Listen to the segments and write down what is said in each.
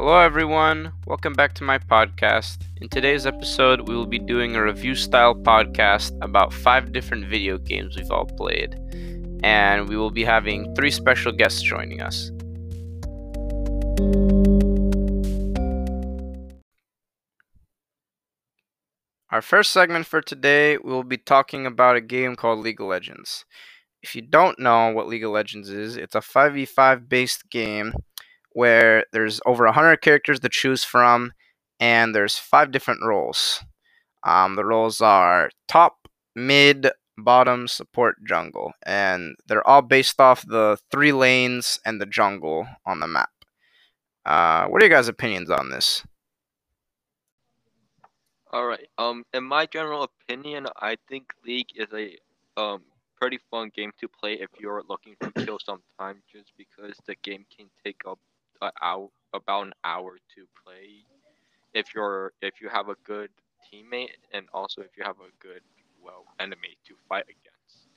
Hello, everyone. Welcome back to my podcast. In today's episode, we will be doing a review style podcast about five different video games we've all played. And we will be having three special guests joining us. Our first segment for today, we will be talking about a game called League of Legends. If you don't know what League of Legends is, it's a 5v5 based game where there's over 100 characters to choose from, and there's five different roles. Um, the roles are top, mid, bottom, support, jungle, and they're all based off the three lanes and the jungle on the map. Uh, what are your guys' opinions on this? All right. Um, in my general opinion, I think League is a um pretty fun game to play if you're looking kill some time, just because the game can take up an hour, about an hour to play. If you're if you have a good teammate and also if you have a good well enemy to fight against.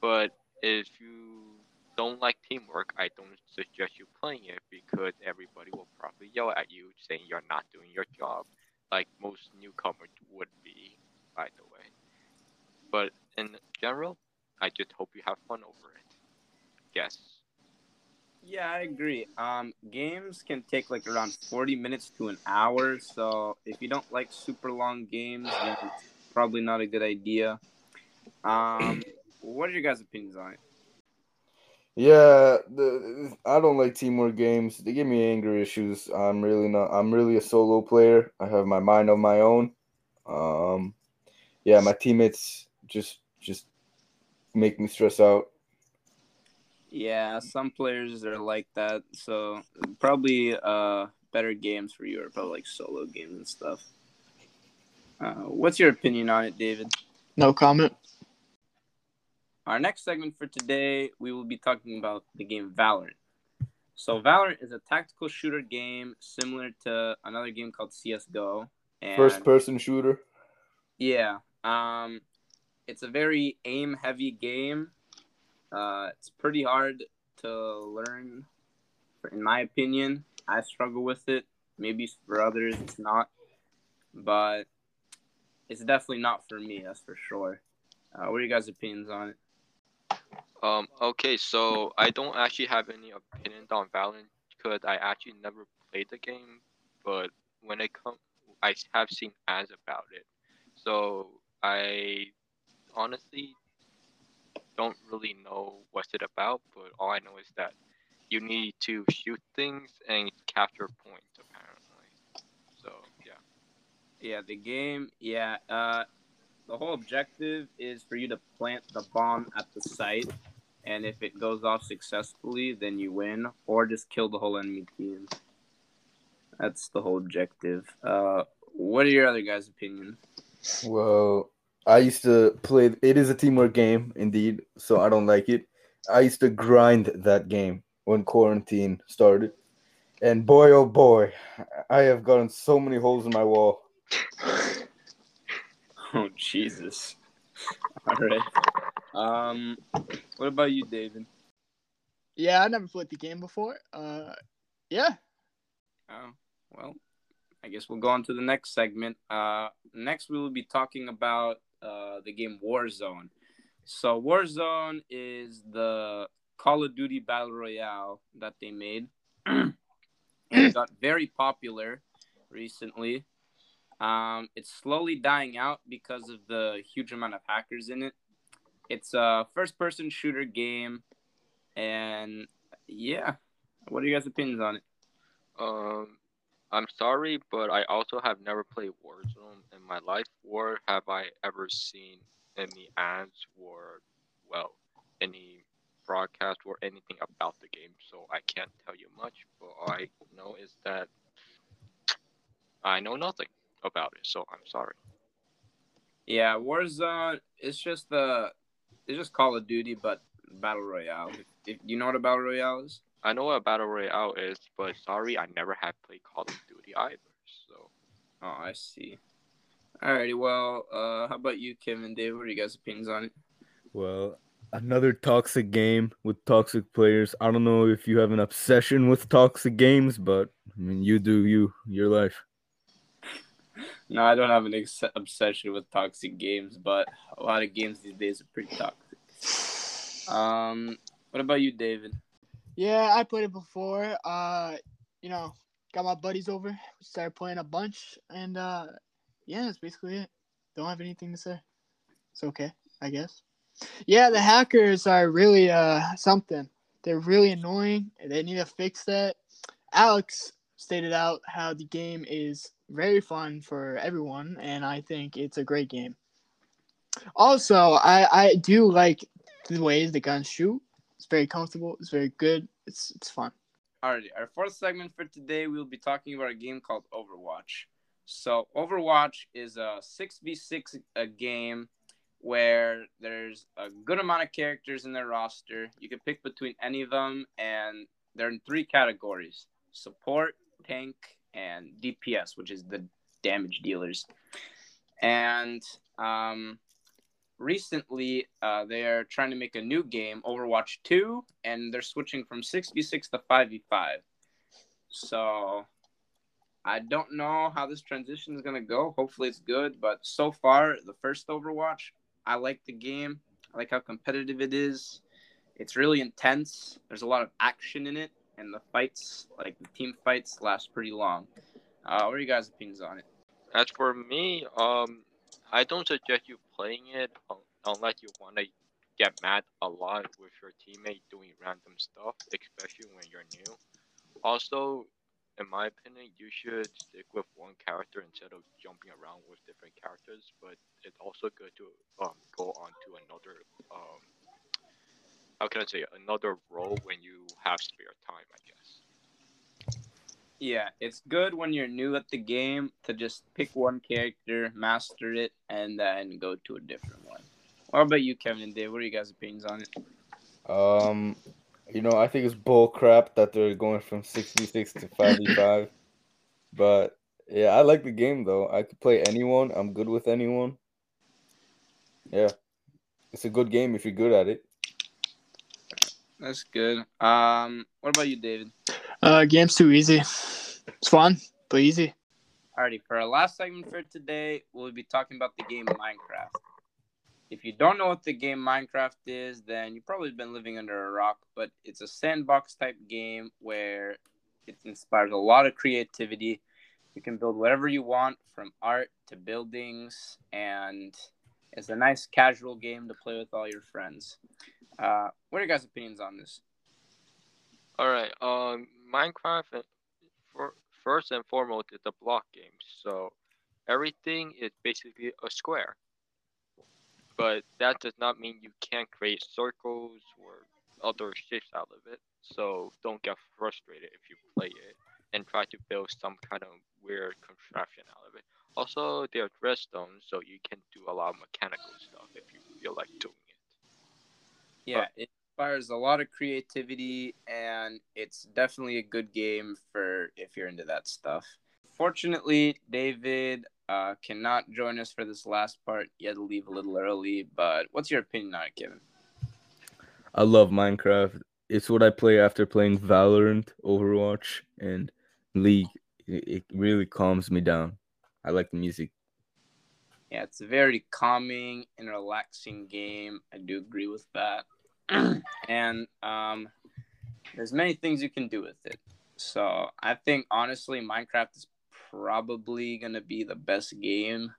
But if you don't like teamwork, I don't suggest you playing it because everybody will probably yell at you saying you're not doing your job like most newcomers would be, by the way. But in general, I just hope you have fun over it. Yes. Yeah, I agree. Um, games can take like around 40 minutes to an hour, so if you don't like super long games, then it's probably not a good idea. Um, what are your guys' opinions on it? Yeah, the I don't like teamwork games. They give me anger issues. I'm really not. I'm really a solo player. I have my mind of my own. Um, yeah, my teammates just just make me stress out. Yeah, some players are like that. So probably uh better games for you are probably like solo games and stuff. Uh, what's your opinion on it, David? No comment. Our next segment for today, we will be talking about the game Valorant. So Valorant is a tactical shooter game similar to another game called CS:GO. And First person shooter. Yeah. Um it's a very aim heavy game. Uh it's pretty hard to learn in my opinion. I struggle with it. Maybe for others it's not. But it's definitely not for me, that's for sure. Uh, what are you guys' opinions on it? Um, okay, so I don't actually have any opinion on Valorant because I actually never played the game, but when it comes, I have seen ads about it. So I honestly don't really know what's it about, but all I know is that you need to shoot things and capture points apparently. So yeah. Yeah, the game. Yeah. Uh, the whole objective is for you to plant the bomb at the site, and if it goes off successfully, then you win, or just kill the whole enemy team. That's the whole objective. Uh, what are your other guys' opinions? Well, I used to play. It is a teamwork game, indeed. So I don't like it. I used to grind that game when quarantine started, and boy, oh boy, I have gotten so many holes in my wall. Oh Jesus! All right. Um, what about you, David? Yeah, I never played the game before. Uh, yeah. Oh well, I guess we'll go on to the next segment. Uh, next we will be talking about uh the game Warzone. So Warzone is the Call of Duty Battle Royale that they made. it got very popular recently. Um, it's slowly dying out because of the huge amount of hackers in it. It's a first-person shooter game, and yeah, what are you guys' opinions on it? Um, I'm sorry, but I also have never played Warzone in my life, or have I ever seen any ads or, well, any broadcast or anything about the game. So I can't tell you much. But all I know is that I know nothing about it, so I'm sorry. Yeah, Warzone. It's just the, it's just Call of Duty, but battle royale. If, you know what a battle royale is? I know what a battle royale is, but sorry, I never have played Call of Duty either. So. Oh, I see. Alrighty, well, uh, how about you, Kevin, David? What are you guys' opinions on it? Well, another toxic game with toxic players. I don't know if you have an obsession with toxic games, but I mean, you do you, your life. No, I don't have an ex- obsession with toxic games, but a lot of games these days are pretty toxic. Um, what about you, David? Yeah, I played it before. Uh, you know, got my buddies over, started playing a bunch, and uh, yeah, that's basically it. Don't have anything to say. It's okay, I guess. Yeah, the hackers are really uh something. They're really annoying. They need to fix that. Alex stated out how the game is very fun for everyone, and I think it's a great game. Also, I I do like the ways the guns shoot. It's very comfortable. It's very good. It's it's fun. Alrighty, our fourth segment for today, we'll be talking about a game called Overwatch. So, Overwatch is a 6v6 a game where there's a good amount of characters in their roster. You can pick between any of them, and they're in three categories support, tank, and DPS, which is the damage dealers. And um, recently, uh, they are trying to make a new game, Overwatch 2, and they're switching from 6v6 to 5v5. So I don't know how this transition is going to go. Hopefully, it's good. But so far, the first Overwatch, I like the game. I like how competitive it is. It's really intense. There's a lot of action in it, and the fights, like the team fights, last pretty long. Uh, what are you guys' opinions on it? As for me, um, I don't suggest you playing it unless you want to get mad a lot with your teammate doing random stuff, especially when you're new. Also, in my opinion, you should stick with one character instead of jumping around with different characters. But it's also good to um, go on to another um, how can I say another role when you have spare time, I guess. Yeah, it's good when you're new at the game to just pick one character, master it, and then go to a different one. What about you, Kevin and Dave? What are you guys' opinions on it? Um, you know, I think it's bull crap that they're going from 66 to 5v5. but yeah, I like the game though. I could play anyone. I'm good with anyone. Yeah. It's a good game if you're good at it. That's good. Um, what about you, David? Uh, game's too easy. It's fun, but easy. Alrighty, for our last segment for today, we'll be talking about the game Minecraft. If you don't know what the game Minecraft is, then you've probably been living under a rock, but it's a sandbox type game where it inspires a lot of creativity. You can build whatever you want from art to buildings, and it's a nice casual game to play with all your friends. Uh, what are your guys' opinions on this? All right. Um, Minecraft, uh, for, first and foremost, is a block game. So everything is basically a square. But that does not mean you can't create circles or other shapes out of it. So don't get frustrated if you play it and try to build some kind of weird contraption out of it. Also, there are redstone, so you can do a lot of mechanical stuff if you feel like doing it. Yeah, it inspires a lot of creativity, and it's definitely a good game for if you're into that stuff. Fortunately, David uh, cannot join us for this last part. He had to leave a little early, but what's your opinion on it, Kevin? I love Minecraft. It's what I play after playing Valorant, Overwatch, and League. It, it really calms me down. I like the music. Yeah, it's a very calming and relaxing game. I do agree with that. and um, there's many things you can do with it. So I think honestly, Minecraft is probably gonna be the best game,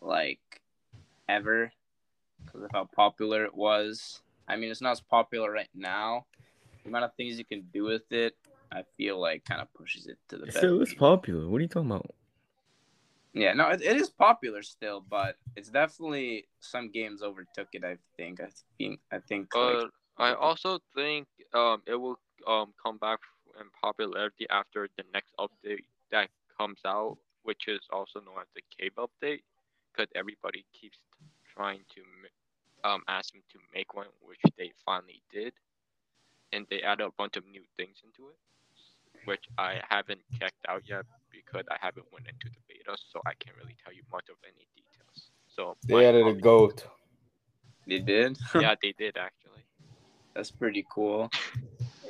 like ever, because of how popular it was. I mean, it's not as popular right now. The amount of things you can do with it, I feel like kind of pushes it to the It best. still is popular. What are you talking about? Yeah, no, it, it is popular still, but it's definitely some games overtook it. I think. I think. I think. like- But I also think um it will um come back in popularity after the next update that comes out, which is also known as the Cave update, because everybody keeps trying to um ask them to make one, which they finally did, and they added a bunch of new things into it, which I haven't checked out yet because I haven't went into the beta, so I can't really tell you much of any details. So my They added a goat. they did. yeah, they did actually. That's pretty cool.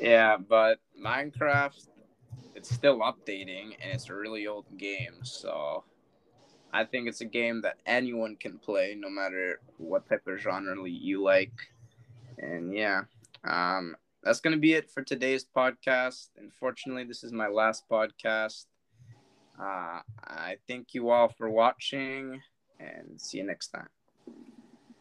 Yeah, but Minecraft it's still updating and it's a really old game. So I think it's a game that anyone can play, no matter what type of genre you like. And yeah, um, that's gonna be it for today's podcast. Unfortunately, this is my last podcast. Uh, I thank you all for watching and see you next time.